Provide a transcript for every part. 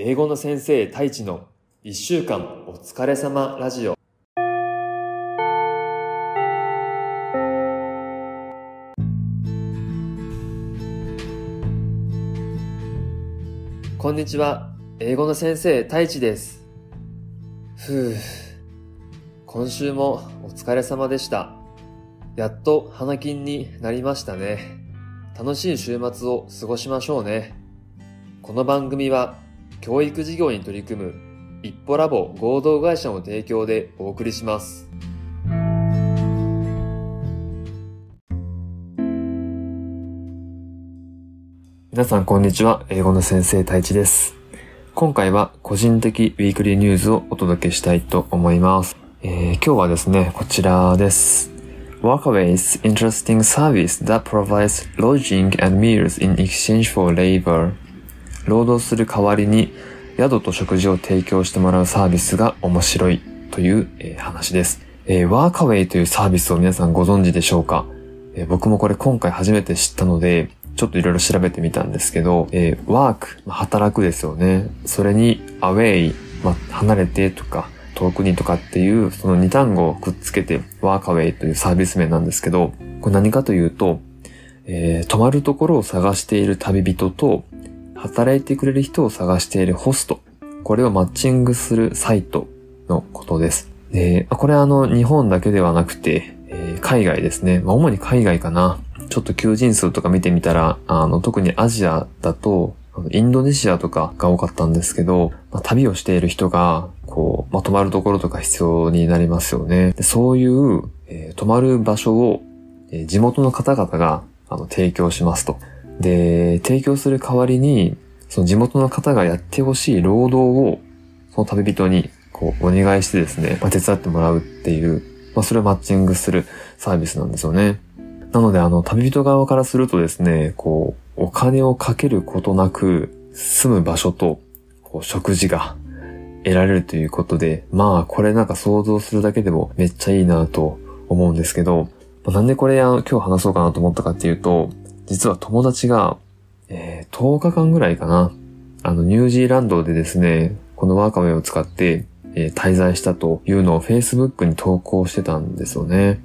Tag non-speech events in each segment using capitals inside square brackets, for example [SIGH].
英語の先生太一の一週間お疲れ様ラジオ。こんにちは。英語の先生太一です。ふう。今週もお疲れ様でした。やっと花金になりましたね。楽しい週末を過ごしましょうね。この番組は教育事業に取り組む一歩ラボ合同会社の提供でお送りします。皆さんこんにちは。英語の先生太一です。今回は個人的ウィークリーニュースをお届けしたいと思います。えー、今日はですね、こちらです。Workaway's interesting service that provides lodging and meals in exchange for labor 労働する代わりに宿と食事を提供してもらうサービスが面白いという、えー、話です。えー、ワーカウェイというサービスを皆さんご存知でしょうか、えー、僕もこれ今回初めて知ったので、ちょっといろいろ調べてみたんですけど、えー、ワーク、まあ、働くですよね。それにアウェイ、まあ、離れてとか、遠くにとかっていう、その2単語をくっつけて、ワーカウェイというサービス名なんですけど、これ何かというと、えー、泊まるところを探している旅人と、働いてくれる人を探しているホスト。これをマッチングするサイトのことです。で、これはあの、日本だけではなくて、えー、海外ですね。まあ、主に海外かな。ちょっと求人数とか見てみたら、あの、特にアジアだと、インドネシアとかが多かったんですけど、まあ、旅をしている人が、こう、まあ、泊まるところとか必要になりますよね。でそういう、えー、泊まる場所を、えー、地元の方々が、あの、提供しますと。で、提供する代わりに、その地元の方がやってほしい労働を、その旅人に、こう、お願いしてですね、まあ、手伝ってもらうっていう、まあ、それをマッチングするサービスなんですよね。なので、あの、旅人側からするとですね、こう、お金をかけることなく、住む場所と、こう、食事が得られるということで、まあ、これなんか想像するだけでもめっちゃいいなと思うんですけど、なんでこれあの今日話そうかなと思ったかっていうと、実は友達が、えー、10日間ぐらいかな。あの、ニュージーランドでですね、このワーカウェイを使って、えー、滞在したというのを Facebook に投稿してたんですよね。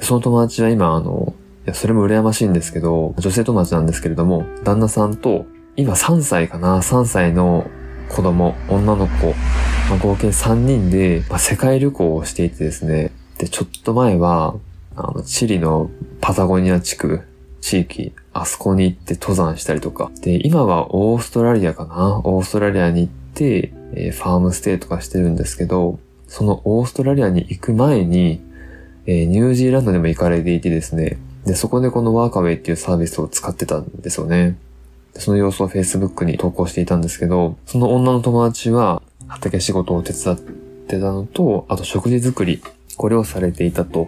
その友達は今、あの、いや、それも羨ましいんですけど、女性友達なんですけれども、旦那さんと、今3歳かな ?3 歳の子供、女の子、まあ、合計3人で、まあ、世界旅行をしていてですね、で、ちょっと前は、あの、チリのパタゴニア地区地域、あそこに行って登山したりとか。で、今はオーストラリアかなオーストラリアに行って、えー、ファームステイとかしてるんですけど、そのオーストラリアに行く前に、えー、ニュージーランドでも行かれていてですね、で、そこでこのワーカウェイっていうサービスを使ってたんですよね。その様子を Facebook に投稿していたんですけど、その女の友達は畑仕事を手伝ってたのと、あと食事作り、これをされていたと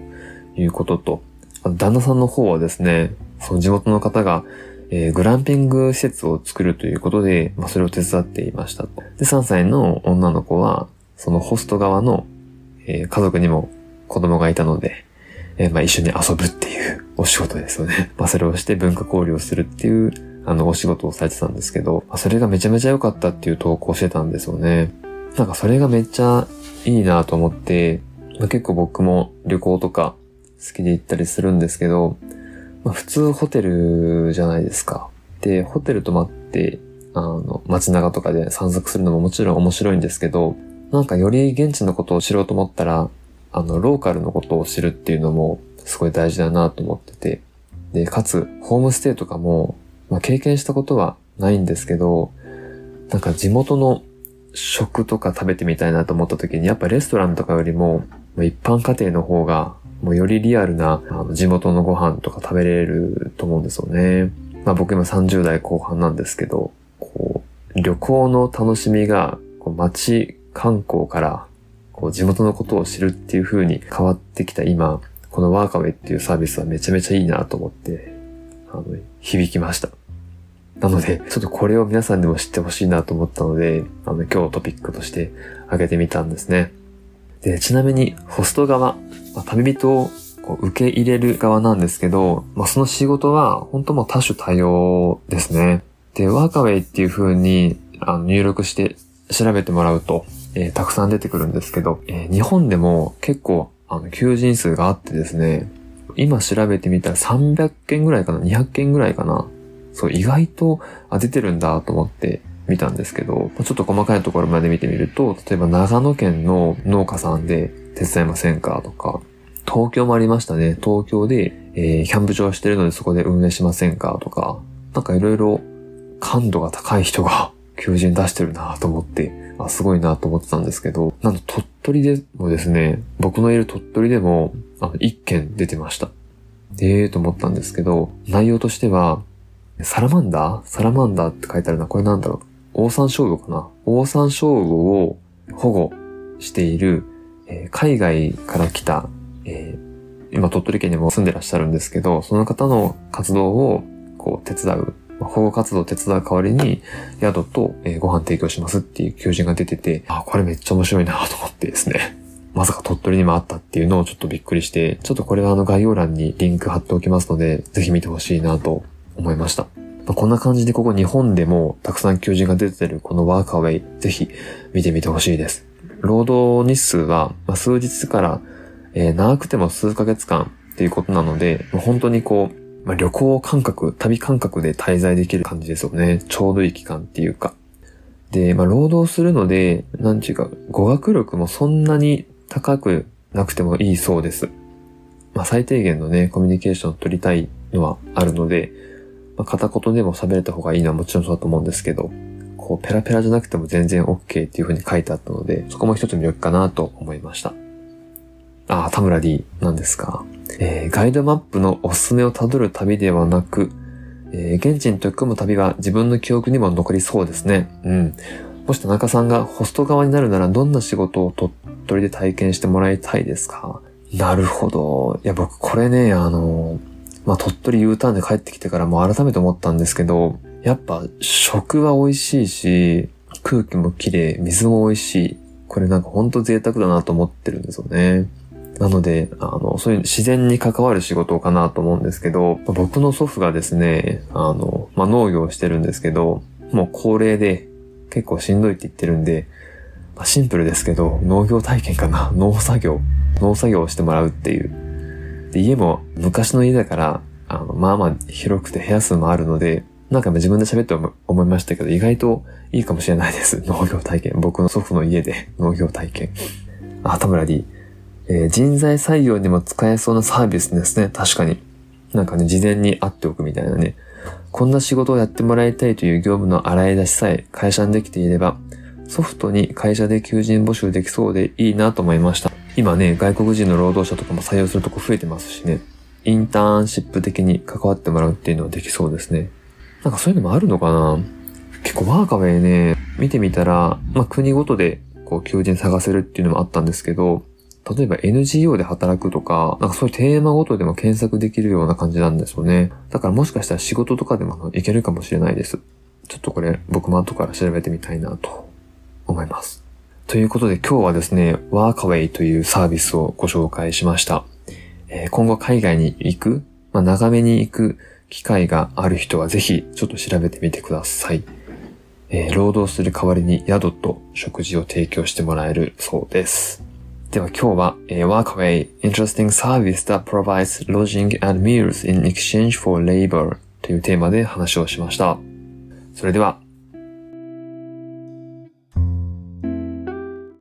いうことと、旦那さんの方はですね、その地元の方が、えー、グランピング施設を作るということで、まあ、それを手伝っていましたと。で、3歳の女の子は、そのホスト側の、えー、家族にも子供がいたので、えー、まあ、一緒に遊ぶっていう [LAUGHS] お仕事ですよね。まあ、それをして文化交流をするっていう、あの、お仕事をされてたんですけど、まあ、それがめちゃめちゃ良かったっていう投稿してたんですよね。なんかそれがめっちゃいいなと思って、まあ、結構僕も旅行とか好きで行ったりするんですけど、まあ、普通ホテルじゃないですか。で、ホテル泊まって、あの、街中とかで散策するのももちろん面白いんですけど、なんかより現地のことを知ろうと思ったら、あの、ローカルのことを知るっていうのもすごい大事だなと思ってて。で、かつ、ホームステイとかも、まあ、経験したことはないんですけど、なんか地元の食とか食べてみたいなと思った時に、やっぱレストランとかよりも、一般家庭の方がもうよりリアルな地元のご飯とか食べれると思うんですよね。まあ僕今30代後半なんですけど、こう、旅行の楽しみが、街観光からこう地元のことを知るっていう風に変わってきた今、このワーカウェイっていうサービスはめちゃめちゃいいなと思って、あの、響きました。なので、ちょっとこれを皆さんにも知ってほしいなと思ったので、あの、今日トピックとして挙げてみたんですね。で、ちなみに、ホスト側、まあ、旅人をこう受け入れる側なんですけど、まあ、その仕事は本当も多種多様ですね。で、ワーカウェイっていう風にあの入力して調べてもらうと、えー、たくさん出てくるんですけど、えー、日本でも結構、あの、求人数があってですね、今調べてみたら300件ぐらいかな ?200 件ぐらいかなそう、意外と、あ、出てるんだと思って見たんですけど、ちょっと細かいところまで見てみると、例えば長野県の農家さんで手伝いませんか？とか、東京もありましたね。東京で、えー、キャンプ場してるのでそこで運営しませんか？とか、なんかいろいろ感度が高い人が [LAUGHS] 求人出してるなと思って、あ、すごいなと思ってたんですけど、なんと鳥取でもですね、僕のいる鳥取でも、あの、一件出てました。ええーと思ったんですけど、内容としては、サラマンダー？サラマンダーって書いてあるな。これなんだろう。オオサンショウウオかな。オオサンショウウオを保護している、えー、海外から来た、えー、今鳥取県にも住んでらっしゃるんですけど、その方の活動をこう手伝う保護活動を手伝う代わりに、宿と、えご飯提供しますっていう求人が出てて、あ、これめっちゃ面白いなと思ってですね。[LAUGHS] まさか鳥取にもあったっていうのをちょっとびっくりして、ちょっとこれはあの概要欄にリンク貼っておきますので、ぜひ見てほしいなと思いました。まあ、こんな感じでここ日本でもたくさん求人が出てるこのワーカーウェイ、ぜひ見てみてほしいです。労働日数は、ま、数日から、えー、長くても数ヶ月間っていうことなので、ま、本当にこう、まあ、旅行感覚、旅感覚で滞在できる感じですよね。ちょうどいい期間っていうか。で、まあ、労働するので、なんていうか、語学力もそんなに高くなくてもいいそうです。まあ、最低限のね、コミュニケーションを取りたいのはあるので、まあ、片言でも喋れた方がいいのはもちろんそうだと思うんですけど、こう、ペラペラじゃなくても全然 OK っていう風に書いてあったので、そこも一つ魅力かなと思いました。ああ、田村 D なんですか？えー、ガイドマップのおすすめをたどる旅ではなく、えー、現地に取り組む旅は自分の記憶にも残りそうですね。うん。もし田中さんがホスト側になるならどんな仕事を鳥取で体験してもらいたいですか？なるほど。いや、僕これね、あの、まあ、鳥取 U ターンで帰ってきてからもう改めて思ったんですけど、やっぱ食は美味しいし、空気も綺麗、水も美味しい。これなんかほんと贅沢だなと思ってるんですよね。なので、あの、そういう自然に関わる仕事かなと思うんですけど、僕の祖父がですね、あの、まあ、農業をしてるんですけど、もう高齢で結構しんどいって言ってるんで、まあ、シンプルですけど、農業体験かな [LAUGHS] 農作業。農作業をしてもらうっていう。で、家も昔の家だから、あの、まあまあ広くて部屋数もあるので、なんか自分で喋って思いましたけど、意外といいかもしれないです。[LAUGHS] 農業体験。僕の祖父の家で [LAUGHS] 農業体験。あ、田村 D。えー、人材採用にも使えそうなサービスですね。確かに。なんかね、事前に会っておくみたいなね。こんな仕事をやってもらいたいという業務の洗い出しさえ会社にできていれば、ソフトに会社で求人募集できそうでいいなと思いました。今ね、外国人の労働者とかも採用するとこ増えてますしね。インターンシップ的に関わってもらうっていうのはできそうですね。なんかそういうのもあるのかな結構ワーカウェイね、見てみたら、まあ国ごとでこう求人探せるっていうのもあったんですけど、例えば NGO で働くとか、なんかそういうテーマごとでも検索できるような感じなんですよね。だからもしかしたら仕事とかでもいけるかもしれないです。ちょっとこれ僕も後から調べてみたいなと思います。ということで今日はですね、ワーカウェイというサービスをご紹介しました。えー、今後海外に行く、まあ、長めに行く機会がある人はぜひちょっと調べてみてください。えー、労働する代わりに宿と食事を提供してもらえるそうです。では今日は、えー、Workaway Interesting Service that provides lodging and meals in exchange for labor というテーマで話をしました。それでは